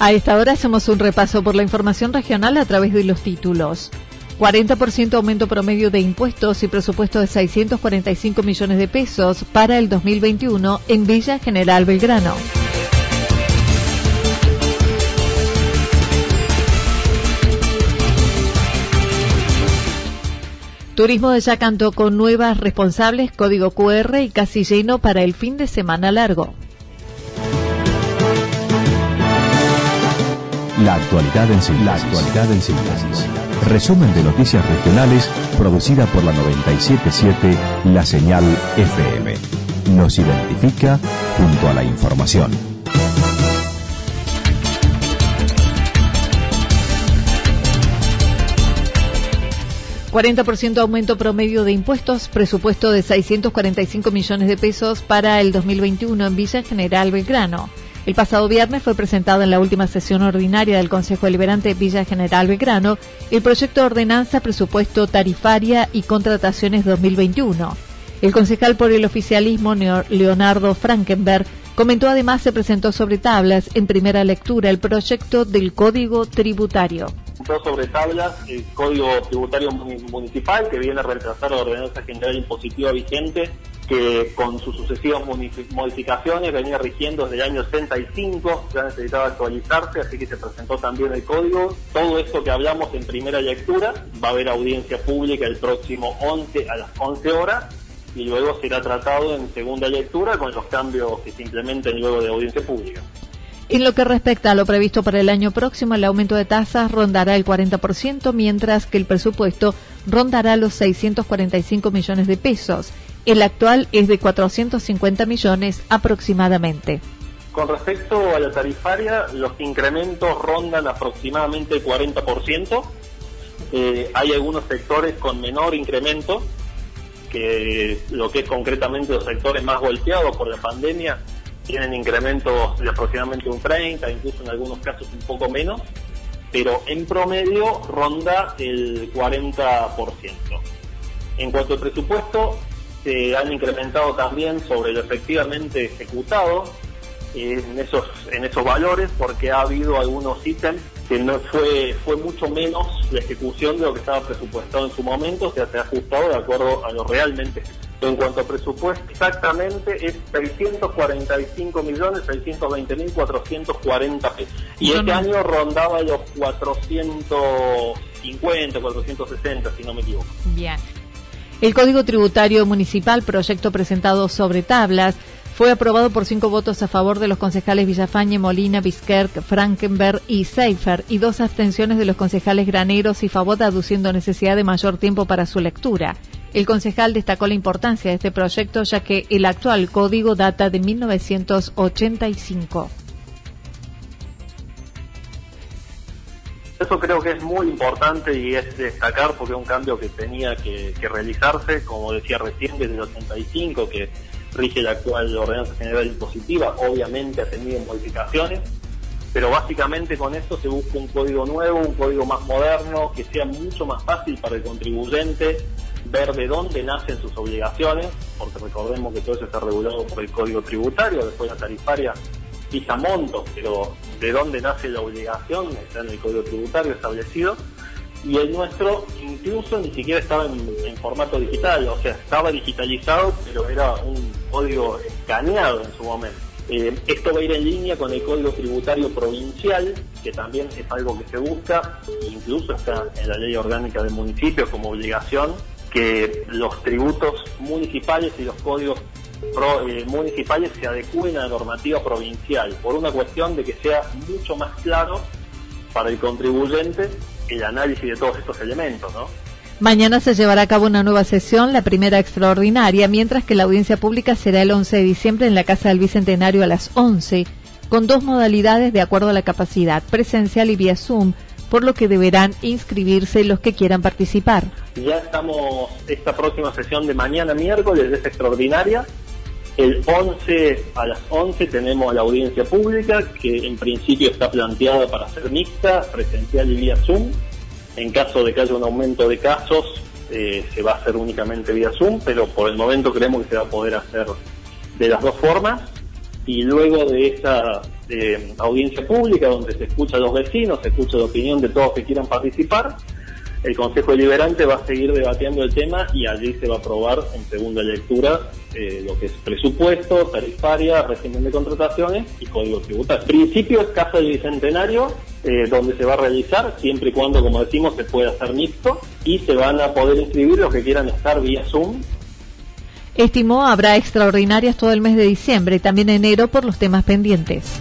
A esta hora hacemos un repaso por la información regional a través de los títulos. 40% aumento promedio de impuestos y presupuesto de 645 millones de pesos para el 2021 en Villa General Belgrano. Turismo de Yacanto con nuevas responsables, código QR y casi lleno para el fin de semana largo. La actualidad en síntesis. La actualidad en síntesis. Resumen de noticias regionales producida por la 977 La Señal FM. Nos identifica junto a la información. ...40% aumento promedio de impuestos... ...presupuesto de 645 millones de pesos... ...para el 2021 en Villa General Belgrano... El pasado viernes fue presentado en la última sesión ordinaria del Consejo Deliberante Villa General Belgrano el proyecto de ordenanza presupuesto tarifaria y contrataciones 2021. El concejal por el oficialismo Leonardo Frankenberg comentó además se presentó sobre tablas en primera lectura el proyecto del Código Tributario sobre tablas el Código Tributario Municipal que viene a reemplazar la ordenanza general impositiva vigente que con sus sucesivas modificaciones venía rigiendo desde el año 65, ya necesitaba actualizarse, así que se presentó también el código. Todo esto que hablamos en primera lectura va a haber audiencia pública el próximo 11 a las 11 horas y luego será tratado en segunda lectura con los cambios que se implementen luego de audiencia pública. En lo que respecta a lo previsto para el año próximo, el aumento de tasas rondará el 40%, mientras que el presupuesto rondará los 645 millones de pesos. El actual es de 450 millones aproximadamente. Con respecto a la tarifaria, los incrementos rondan aproximadamente el 40%. Eh, hay algunos sectores con menor incremento, que lo que es concretamente los sectores más golpeados por la pandemia tienen incrementos de aproximadamente un 30, incluso en algunos casos un poco menos, pero en promedio ronda el 40%. En cuanto al presupuesto, se han incrementado también sobre lo efectivamente ejecutado en esos, en esos valores porque ha habido algunos ítems que no fue, fue mucho menos la ejecución de lo que estaba presupuestado en su momento, o sea, se ha ajustado de acuerdo a lo realmente en cuanto a presupuesto, exactamente es 645 millones 620 mil 440 pesos. Y este año rondaba los 450, 460, si no me equivoco. Bien. El Código Tributario Municipal, proyecto presentado sobre tablas, fue aprobado por cinco votos a favor de los concejales Villafañe, Molina, Biskerk, Frankenberg y Seifer y dos abstenciones de los concejales Graneros y Favot aduciendo necesidad de mayor tiempo para su lectura. El concejal destacó la importancia de este proyecto ya que el actual código data de 1985. Eso creo que es muy importante y es destacar porque es un cambio que tenía que, realizarse, como decía recién, desde el 85, que rige la actual ordenanza general impositiva, obviamente ha tenido modificaciones, pero básicamente con esto se busca un código nuevo, un código más moderno, que sea mucho más fácil para el contribuyente ver de dónde nacen sus obligaciones, porque recordemos que todo eso está regulado por el código tributario, después la tarifaria fija montos, pero de dónde nace la obligación está en el código tributario establecido y el nuestro incluso ni siquiera estaba en, formato digital, o sea, estaba digitalizado, pero era un código escaneado en su momento. Eh, esto va a ir en línea con el código tributario provincial, que también es algo que se busca, incluso está en la ley orgánica de municipios como obligación, que los tributos municipales y los códigos eh, municipales se adecúen a la normativa provincial, por una cuestión de que sea mucho más claro para el contribuyente el análisis de todos estos elementos, ¿no? Mañana se llevará a cabo una nueva sesión, la primera extraordinaria, mientras que la audiencia pública será el 11 de diciembre en la Casa del Bicentenario a las 11, con dos modalidades de acuerdo a la capacidad, presencial y vía Zoom, por lo que deberán inscribirse los que quieran participar. Ya estamos, esta próxima sesión de mañana miércoles es extraordinaria. El 11 a las 11 tenemos la audiencia pública, que en principio está planteada para ser mixta, presencial y vía Zoom. En caso de que haya un aumento de casos, eh, se va a hacer únicamente vía Zoom, pero por el momento creemos que se va a poder hacer de las dos formas. Y luego de esa eh, audiencia pública, donde se escucha a los vecinos, se escucha la opinión de todos que quieran participar, el Consejo Deliberante va a seguir debatiendo el tema y allí se va a aprobar en segunda lectura eh, lo que es presupuesto, tarifaria, régimen de contrataciones y código tributario. Principio es Casa del Bicentenario, eh, donde se va a realizar, siempre y cuando, como decimos, se pueda hacer mixto y se van a poder inscribir los que quieran estar vía Zoom. Estimó habrá extraordinarias todo el mes de diciembre y también enero por los temas pendientes.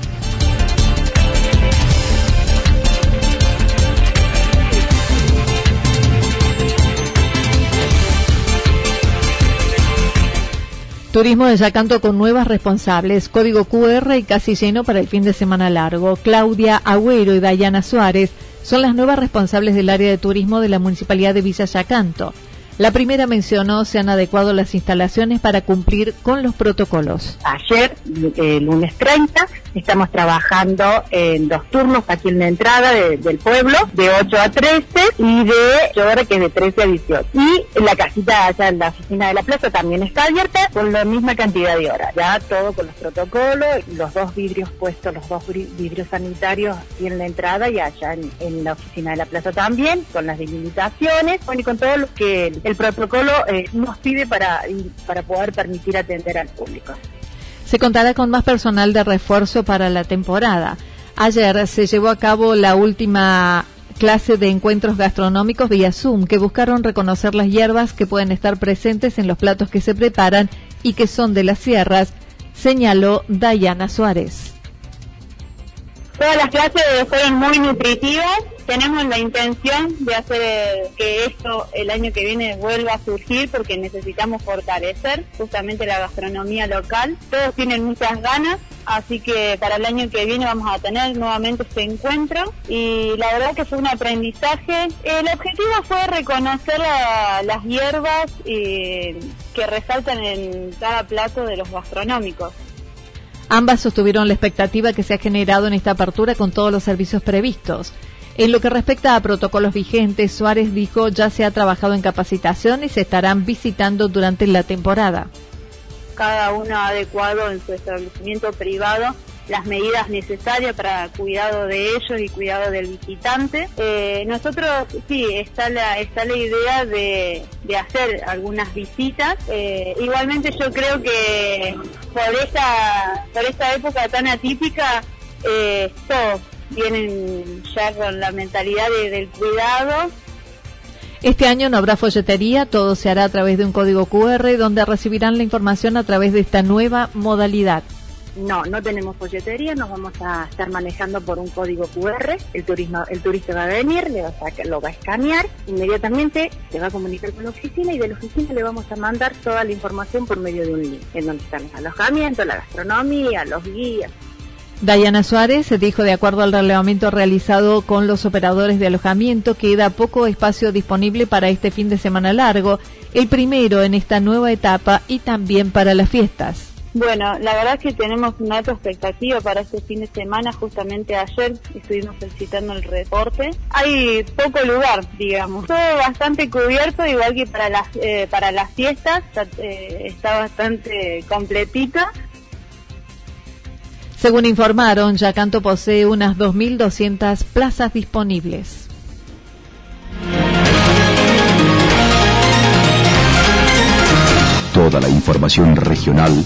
Turismo de Yacanto con nuevas responsables, código QR y casi lleno para el fin de semana largo. Claudia Agüero y Dayana Suárez son las nuevas responsables del área de turismo de la Municipalidad de Villa Yacanto. La primera mencionó se han adecuado las instalaciones para cumplir con los protocolos. Ayer, el lunes 30, estamos trabajando en dos turnos aquí en la entrada del pueblo, de 8 a 13 y de ahora que es de 13 a 18. Y la casita allá en la oficina de la plaza también está abierta con la misma cantidad de horas. Ya todo con los protocolos, los dos vidrios puestos, los dos vidrios sanitarios aquí en la entrada y allá en, la oficina de la plaza también, con las delimitaciones, bueno, y con todo lo que el protocolo eh, nos pide para, para poder permitir atender al público. Se contará con más personal de refuerzo para la temporada. Ayer se llevó a cabo la última clase de encuentros gastronómicos vía Zoom que buscaron reconocer las hierbas que pueden estar presentes en los platos que se preparan y que son de las sierras, señaló Dayana Suárez. Todas las clases fueron muy nutritivas. Tenemos la intención de hacer que esto el año que viene vuelva a surgir porque necesitamos fortalecer justamente la gastronomía local. Todos tienen muchas ganas, así que para el año que viene vamos a tener nuevamente este encuentro y la verdad que fue un aprendizaje. El objetivo fue reconocer las hierbas que resaltan en cada plato de los gastronómicos. Ambas sostuvieron la expectativa que se ha generado en esta apertura con todos los servicios previstos. En lo que respecta a protocolos vigentes, Suárez dijo ya se ha trabajado en capacitación y se estarán visitando durante la temporada. Cada uno adecuado en su establecimiento privado las medidas necesarias para cuidado de ellos y cuidado del visitante. Eh, nosotros sí, está la, está la idea de, hacer algunas visitas. Eh, igualmente yo creo que por esta, por esta época tan atípica, eh, todos vienen ya con la mentalidad del cuidado este año no habrá folletería, todo se hará a través de un código QR donde recibirán la información a través de esta nueva modalidad. No, no tenemos folletería, nos vamos a estar manejando por un código QR. El turismo, el turista va a venir, le va a lo va a escanear, inmediatamente se va a comunicar con la oficina y de la oficina le vamos a mandar toda la información por medio de un link, en donde están los alojamientos, la gastronomía, los guías. Dayana Suárez dijo, de acuerdo al relevamiento realizado con los operadores de alojamiento, queda poco espacio disponible para este fin de semana largo, el primero en esta nueva etapa y también para las fiestas. Bueno, la verdad es que tenemos una alta expectativa para este fin de semana. Justamente ayer estuvimos felicitando el reporte. Hay poco lugar, digamos. Todo bastante cubierto, igual que para las, eh, para las fiestas. Está, eh, está bastante completita. Según informaron, Yacanto posee unas 2.200 plazas disponibles. toda la información regional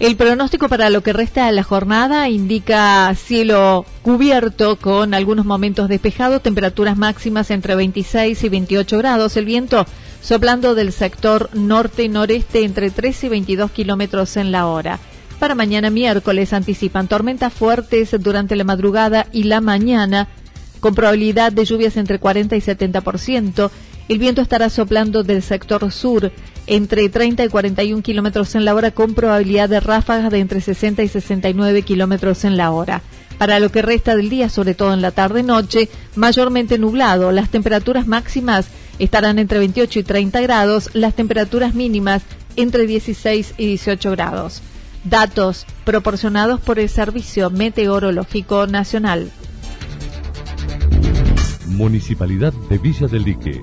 El pronóstico para lo que resta de la jornada indica cielo cubierto con algunos momentos despejados, temperaturas máximas entre 26 y 28 grados, el viento soplando del sector norte-noreste entre 13 y 22 kilómetros en la hora. Para mañana miércoles anticipan tormentas fuertes durante la madrugada y la mañana, con probabilidad de lluvias entre 40 y 70%. El viento estará soplando del sector sur entre 30 y 41 kilómetros en la hora, con probabilidad de ráfagas de entre 60 y 69 kilómetros en la hora. Para lo que resta del día, sobre todo en la tarde-noche, mayormente nublado. Las temperaturas máximas estarán entre 28 y 30 grados, las temperaturas mínimas entre 16 y 18 grados. Datos proporcionados por el Servicio Meteorológico Nacional. Municipalidad de Villa del Lique.